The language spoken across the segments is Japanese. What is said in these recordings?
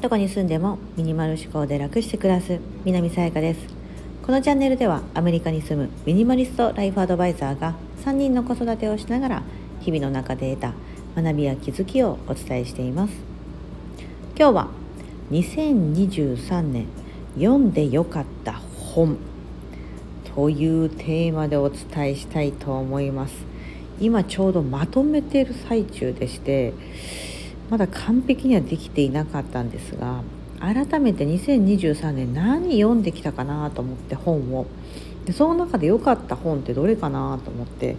どこに住んでもミニマル思考で楽して暮らす南さやかです。このチャンネルではアメリカに住むミニマリストライフアドバイザーが3人の子育てをしながら日々の中で得た学びや気づきをお伝えしています。今日は2023年読んでよかった本というテーマでお伝えしたいと思います。今ちょうどまとめている最中でしてまだ完璧にはできていなかったんですが改めて2023年何読んできたかなと思って本を。でその中で良かった本ってどれかなと思って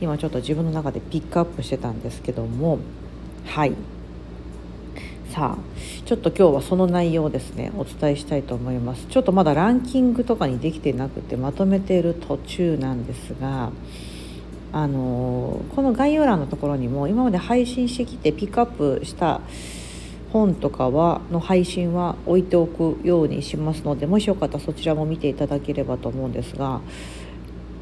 今ちょっと自分の中でピックアップしてたんですけどもはい。さあちょっと今日はその内容をですねお伝えしたいと思います。ちょっとまだランキングとかにできてなくてまとめている途中なんですがあのこの概要欄のところにも今まで配信してきてピックアップした本とかはの配信は置いておくようにしますのでもしよかったらそちらも見ていただければと思うんですが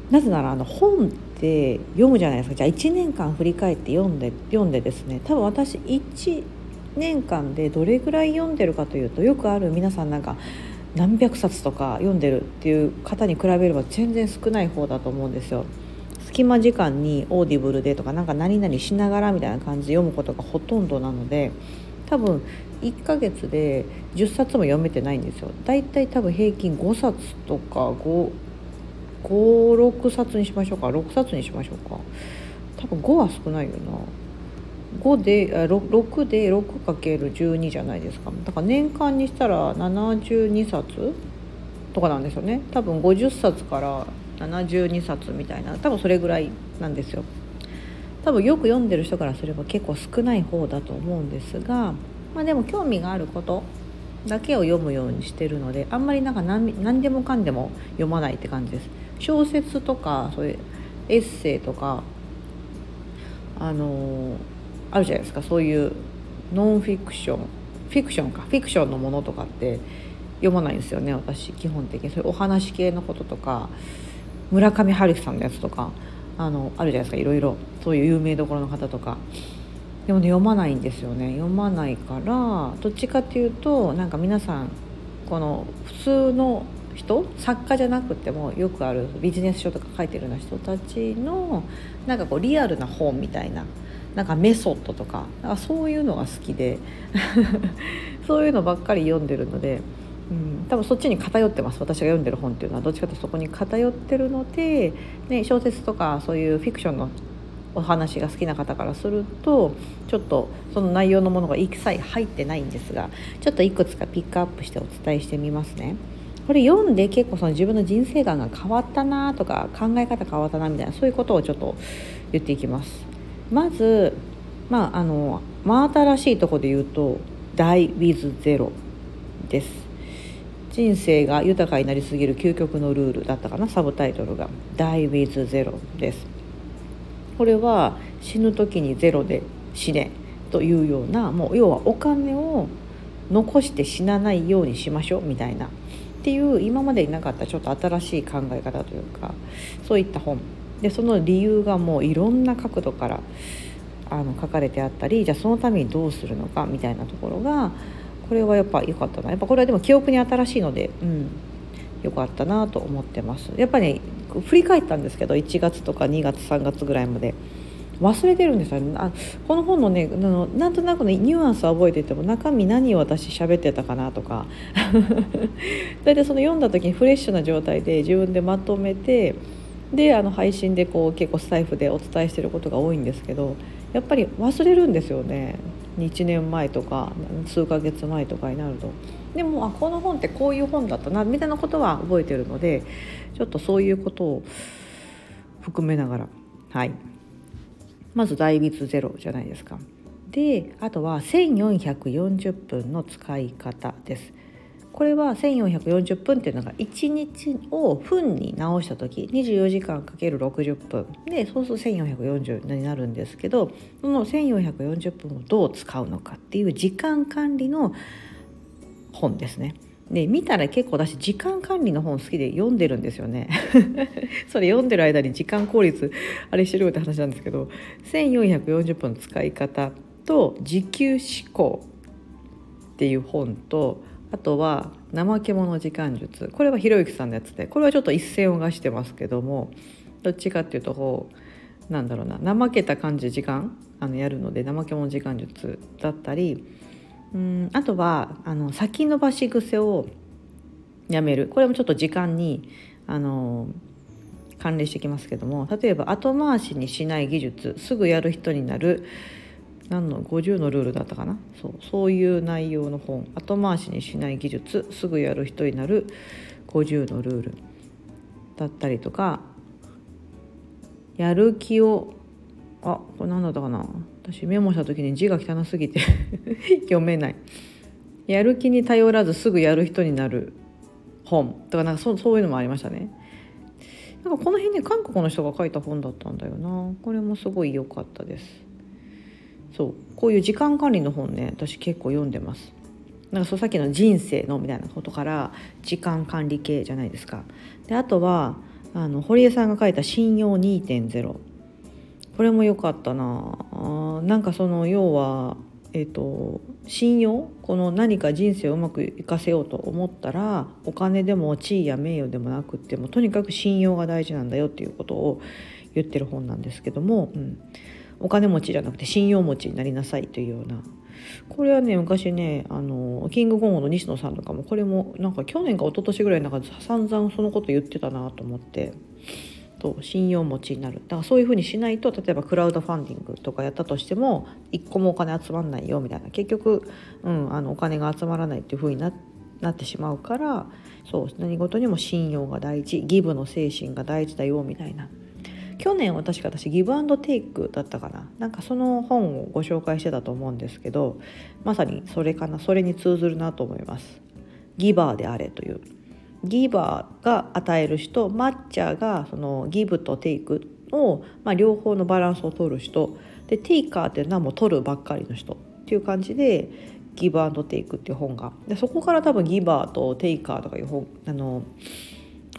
なぜならあの本って読むじゃないですかじゃあ1年間振り返って読んで読んでですね多分私1年間でどれぐらい読んでるかというとよくある皆さんなんか何百冊とか読んでるっていう方に比べれば全然少ない方だと思うんですよ。隙間時間に Audible でとかなんか何々しながらみたいな感じで読むことがほとんどなので多分1ヶ月で10冊も読めてないんですよ。だいたい多分平均5冊とか56冊にしましょうか。6冊にしましょうか。多分5は少ないよな。5で 6, で 6×12 じゃないですか。だから年間にしたら72冊とかなんですよね。多分50冊から72冊みたいな多分それぐらいなんですよ。多分よく読んでる人からすれば結構少ない方だと思うんですが、まあ、でも興味があることだけを読むようにしてるのであんまりなんか何何でもかんでも読まないって感じです。小説とかそういうエッセイとかあのあるじゃないですか。そういうノンフィクションフィクションか。フィクションのものとかって読まないんですよね私基本的に。そういうお話系のこととか村上春樹さんのやつとかあのあるじゃないですか。いろいろ。そういう有名どころの方とか。でもね読まないんですよね。読まないからどっちかっていうとなんか皆さんこの普通の人作家じゃなくてもよくあるビジネス書とか書いてるような人たちのなんかこうリアルな本みたいななんかメソッドとかかそういうのが好きで そういうのばっかり読んでるのでうん、多分そっちに偏ってます私が読んでる本っていうのはどっちかというとそこに偏ってるので、ね、小説とかそういうフィクションのお話が好きな方からするとちょっとその内容のものが一切入ってないんですがちょっといくつかピックアップしてお伝えしてみますね。これ読んで結構その自分の人生観が変わったなとか考え方変わったなみたいなそういうことをちょっと言っていきます。まずまああの真新しいとこで言うと「大 with ロ」です。人生が豊かになりすぎる究極のルールだったかなサブタイトルが「Die with Zero」です。これは死ぬ時にゼロで死ねというようなもう要はお金を残して死なないようにしましょうみたいな。っていう今までになかったちょっと新しい考え方というかそういった本。でその理由がもういろんな角度からあの書かれてあったりじゃあそのためにどうするのかみたいなところがこれはやっぱ良かったな。やっぱこれはでも記憶に新しいのでうん。良かったなと思ってます。やっぱり、ね、振り返ったんですけど1月とか2月3月ぐらいまで。忘れてるんですよ。あこの本のねのなんとなくのニュアンスは覚えてても中身何を私喋ってたかなとか。大体その読んだ時にフレッシュな状態で自分でまとめてであの配信でこう結構スタイフでお伝えしてることが多いんですけどやっぱり忘れるんですよね。1年前とか数ヶ月前とかになると。でもあこの本ってこういう本だったなみたいなことは覚えてるのでちょっとそういうことを含めながらはい。まず大率ゼロじゃないですか。であとは1440分の使い方です。これは1440分っていうのが1日を分に直した時24時間かける60分でそうすると1440になるんですけどその1440分をどう使うのかっていう時間管理の本ですね。で見たら結構私時間管理の本好きで読んでるんですよね それ読んでる間に時間効率あれしてるよって話なんですけど1440分の使い方と時給思考っていう本とあとは「怠け者時間術」これはひろゆきさんのやつで。これはちょっと一線を画してますけどもどっちかっていうとこうなんだろうな。怠けた感じで時間？あのやるので怠け者時間術だったりうんあとはあの先延ばし癖をやめる。これもちょっと時間にあの関連してきますけども例えば後回しにしない技術すぐやる人になる何の50のルールだったかな？そうそういう内容の本。後回しにしない技術。すぐやる人になる50のルールだったりとか。やる気をあこれ何だったかな？私メモした時に字が汚すぎて 読めない。やる気に頼らずすぐやる人になる本。とかなんかそうそういうのもありましたね。なんかこの辺ね韓国の人が書いた本だったんだよな。これもすごい良かったです。そう。こういう時間管理の本ね私結構読んでます。なんかそうさっきの人生のみたいなことから時間管理系じゃないですか。であとはあの堀江さんが書いた「信用2.0」これも良かったな。あなんかその要はえーと、信用？この何か人生をうまくいかせようと思ったらお金でも地位や名誉でもなくってもとにかく信用が大事なんだよっていうことを言ってる本なんですけども、うん、お金持ちじゃなくて信用持ちになりなさいというような。これはね昔ねあのキングコングの西野さんとかもこれもなんか去年か一昨年ぐらいの中で散々そのこと言ってたなと思って。と信用持ちになる。だからそういうふうにしないと例えばクラウドファンディングとかやったとしても一個もお金集まんないよみたいな。結局、うん、あのお金が集まらないっていうふうにななってしまうからそう何事にも信用が大事ギブの精神が大事だよみたいな。去年は確か私ギブアンドテイクだったかな。なんかその本をご紹介してたと思うんですけどまさにそれかな。それに通ずるなと思います。ギバーであれという。ギバーが与える人マッチャーがそのギブとテイクを、まあ、両方のバランスを取る人。でテイカーっていうのはもう取るばっかりの人。っていう感じでギブアンドテイクっていう本が。でそこから多分ギバーとテイカーとかいう本あの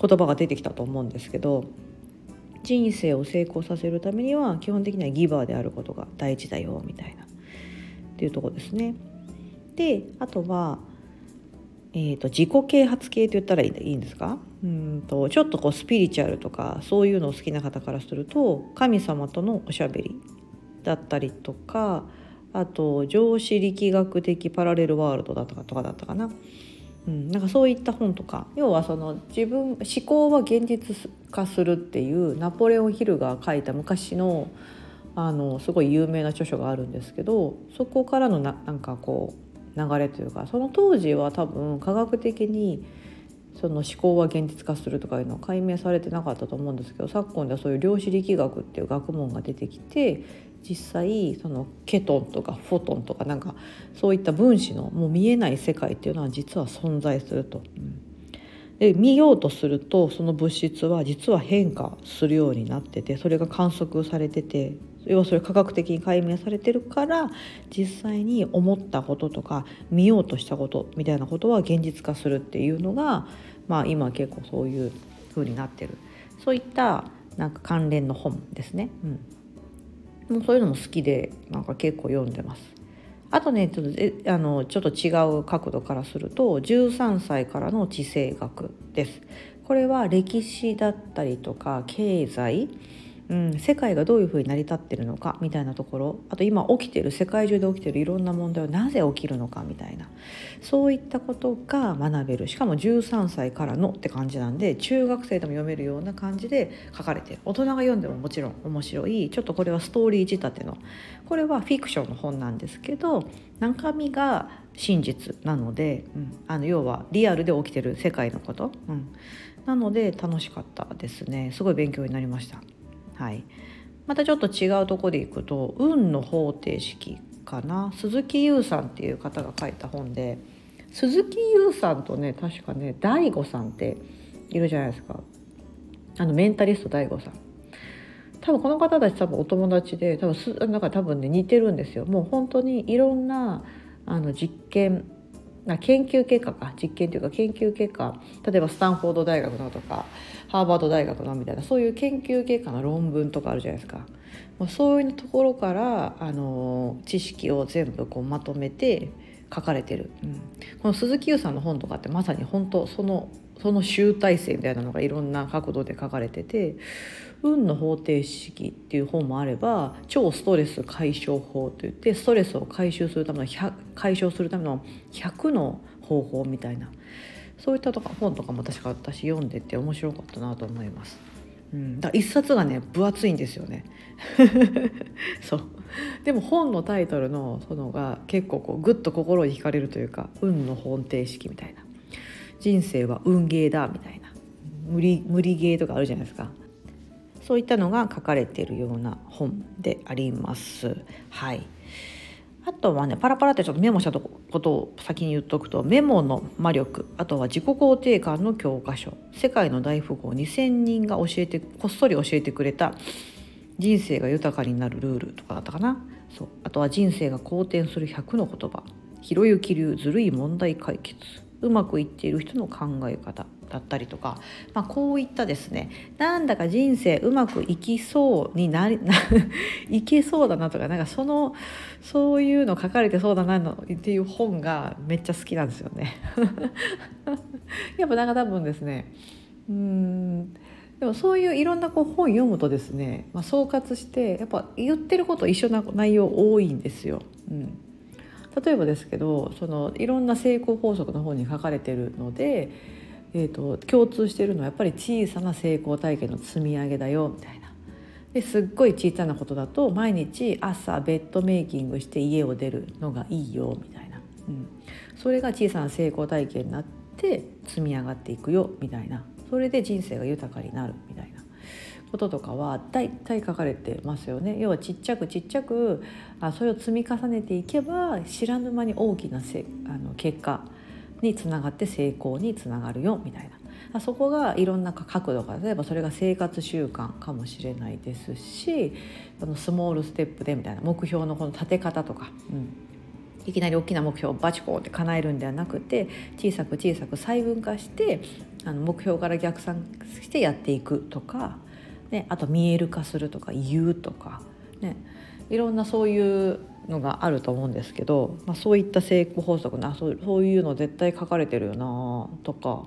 言葉が出てきたと思うんですけど人生を成功させるためには基本的にはギバーであることが大事だよみたいな。っていうとこですね。であとはえーと、自己啓発系と言ったらいいんですか？うんとちょっとこうスピリチュアルとかそういうのを好きな方からすると神様とのおしゃべりだったりとかあと量子力学的パラレルワールドだとかとかだったかな,、うん、なんかそういった本とか要はその自分思考は現実化するっていうナポレオン・ヒルが書いた昔のあのすごい有名な著書があるんですけどそこからのななんかこう流れというかその当時は多分科学的にその思考は現実化するとかいうのは解明されてなかったと思うんですけど昨今ではそういう量子力学っていう学問が出てきて実際そのケトンとかフォトンとかなんかそういった分子のもう見えない世界っていうのは実は存在すると。で見ようとするとその物質は実は変化するようになっててそれが観測されてて要はそれ科学的に解明されてるから実際に思ったこととか見ようとしたことみたいなことは現実化するっていうのが、まあ、今結構そういう風になってるそういったなんか関連の本ですね。うん、もうそういうのも好きでなんか結構読んでます。あとねちょっとあのちょっと違う角度からすると13歳からの地政学です。これは歴史だったりとか経済うん、世界がどういうふうに成り立ってるのかみたいなところあと今起きてる世界中で起きてるいろんな問題はなぜ起きるのかみたいなそういったことが学べる。しかも13歳からのって感じなんで中学生でも読めるような感じで書かれてる。大人が読んでももちろん面白い。ちょっとこれはストーリー仕立てのこれはフィクションの本なんですけど中身が真実なので、うん、あの要はリアルで起きてる世界のこと、うん、なので楽しかったですね。すごい勉強になりました。はい、またちょっと違うとこでいくと運の方程式かな。鈴木優さんっていう方が書いた本で鈴木優さんとね確かね DAIGO さんっているじゃないですか。あのメンタリスト大悟さん。多分この方たち多分お友達で多分すなんか多分ね似てるんですよ。もう本当にいろんなあの実験な研究結果か実験というか研究結果例えばスタンフォード大学のとかハーバード大学のみたいなそういう研究結果の論文とかあるじゃないですか。もうそういうところからあの知識を全部こうまとめて書かれてる、うん、この鈴木優さんの本とかってまさに本当そのその集大成みたいなのがいろんな角度で書かれてて運の方程式っていう本もあれば超ストレス解消法といってストレスを解消するための解消するための100の方法みたいな。そういったとか本とかも確か私読んでて面白かったなと思います。うん、だ一冊がね分厚いんですよね。そう。でも本のタイトルのそのが結構こうグッと心に惹かれるというか運の方程式みたいな。人生は運ゲーだみたいな。無理無理ゲーとかあるじゃないですか。そういったのが書かれているような本であります。はい。あとはねパラパラってちょっとメモしたことを先に言っとくとメモの魔力あとは自己肯定感の教科書。世界の大富豪2,000人が教えてこっそり教えてくれた人生が豊かになるルールとかだったかな。そう。あとは人生が好転する100の言葉。ひろゆき流ずるい問題解決。うまくいっている人の考え方。だったりとか、まあ、こういったですねなんだか人生うまくいきそうになりな いけそうだなとかなんかそのそういうの書かれてそうだなのっていう本がめっちゃ好きなんですよね。やっぱなんか多分ですねうんでもそういういろんなこう本読むとですね、まあ、総括してやっぱ言ってること一緒な内容多いんですよ。うん例えばですけどそのいろんな成功法則の本に書かれてるのでえーと、共通してるのはやっぱり小さな成功体験の積み上げだよみたいな。ですっごい小さなことだと毎日朝ベッドメイキングして家を出るのがいいよみたいな、うん、それが小さな成功体験になって積み上がっていくよみたいな。それで人生が豊かになるみたいな。こととかは大体書かれてますよね。要はちっちゃくちっちゃくあそれを積み重ねていけば知らぬ間に大きなせあの結果につながって成功につながるよみたいな。そこがいろんな角度から例えばそれが生活習慣かもしれないですしそのスモールステップでみたいな目標のこの立て方とか、うん、いきなり大きな目標をバチコーって叶えるんではなくて小さく小さく細分化してあの目標から逆算してやっていくとか、ね、あと見える化するとか言うとか、ね、いろんなそういうのがあると思うんですけど、まあ、そういった成功法則なそうそういうの絶対書かれてるよなとか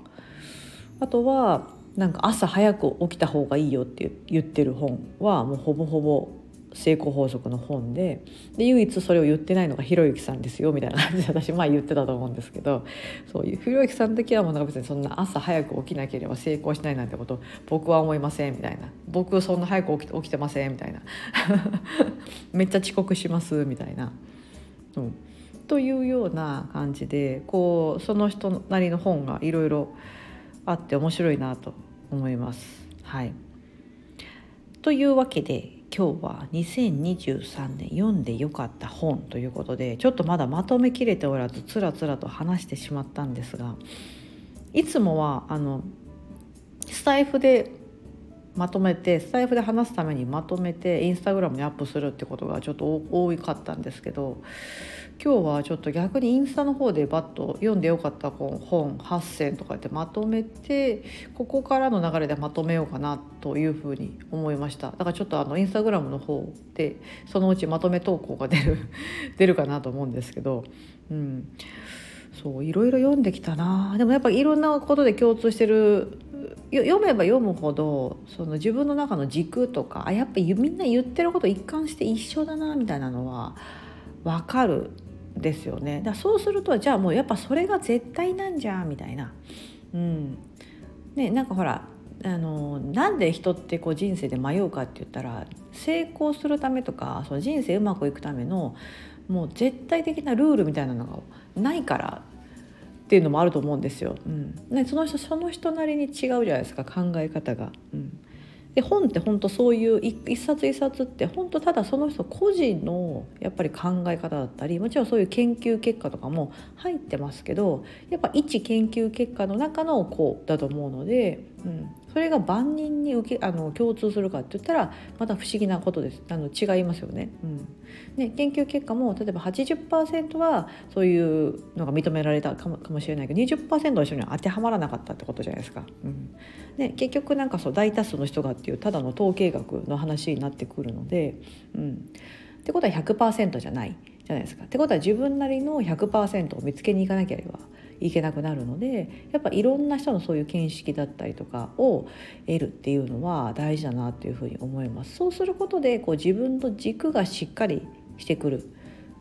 あとはなんか朝早く起きた方がいいよって言ってる本はもうほぼほぼ成功法則の本でで唯一それを言ってないのがひろゆきさんですよみたいな感じで私前言ってたと思うんですけどそういうひろゆきさんの時はもうなんか別にそんな朝早く起きなければ成功しないなんてこと僕は思いませんみたいな僕そんな早く起き起きてませんみたいな めっちゃ遅刻しますみたいな。うんというような感じでこうその人なりの本がいろいろあって面白いなと思います。はい、というわけで今日は2023年読んでよかった本ということでちょっとまだまとめきれておらずつらつらと話してしまったんですがいつもはあのスタイフでまとめてスタイフで話すためにまとめてインスタグラムにアップするってことがちょっと多かったんですけど今日はちょっと逆にインスタの方でバッと読んでよかった本本8選とかってまとめてここからの流れでまとめようかなというふうに思いました。だからちょっとあのインスタグラムの方でそのうちまとめ投稿が出る 出るかなと思うんですけどうん。そういろいろ読んできたな。でもやっぱいろんなことで共通してる読めば読むほどその自分の中の軸とかあやっぱみんな言ってること一貫して一緒だなみたいなのは分かる。ですよねだそうするとじゃあもうやっぱそれが絶対なんじゃみたいな。うんね、なんかほらあのなんで人ってこう人生で迷うかって言ったら成功するためとかその人生うまくいくためのもう絶対的なルールみたいなのがないからっていうのもあると思うんですよ。うん、ね、その人その人なりに違うじゃないですか考え方が。うんで本って本当そういう一冊一冊って本当ただその人個人のやっぱり考え方だったりもちろんそういう研究結果とかも入ってますけどやっぱ一研究結果の中のこうだと思うので、うん、それが万人に受けあの共通するかって言ったらまた不思議なことです。あの違いますよね。うん、ね研究結果も例えば80%はそういうのが認められたかもかもしれないけど20%の人には当てはまらなかったってことじゃないですか。うん。ね、結局なんかそう大多数の人がっていうただの統計学の話になってくるので、うん、ってことは100%じゃない。じゃないですか。ってことは自分なりの100%を見つけに行かなければいけなくなるのでやっぱいろんな人のそういう見識だったりとかを得るっていうのは大事だなというふうに思います。そうすることでこう自分の軸がしっかりしてくる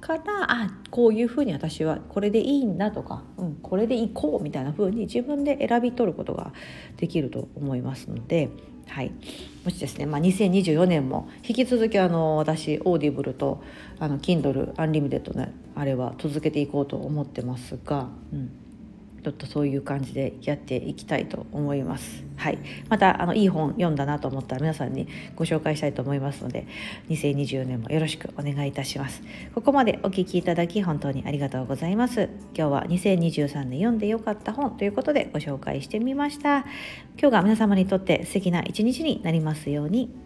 からあこういうふうに私はこれでいいんだとか、うん、これでいこうみたいなふうに自分で選び取ることができると思いますので。はい、もしですね、まあ、2024年も引き続きあの私 Audible とあの Kindle Unlimited のあれは続けていこうと思ってますが、うん、ちょっとそういう感じでやっていきたいと思います。はい、またあのいい本読んだなと思ったら皆さんにご紹介したいと思いますので2020年もよろしくお願いいたします。ここまでお聞きいただき本当にありがとうございます。今日は2023年読んでよかった本ということでご紹介してみました。今日が皆様にとって素敵な一日になりますように。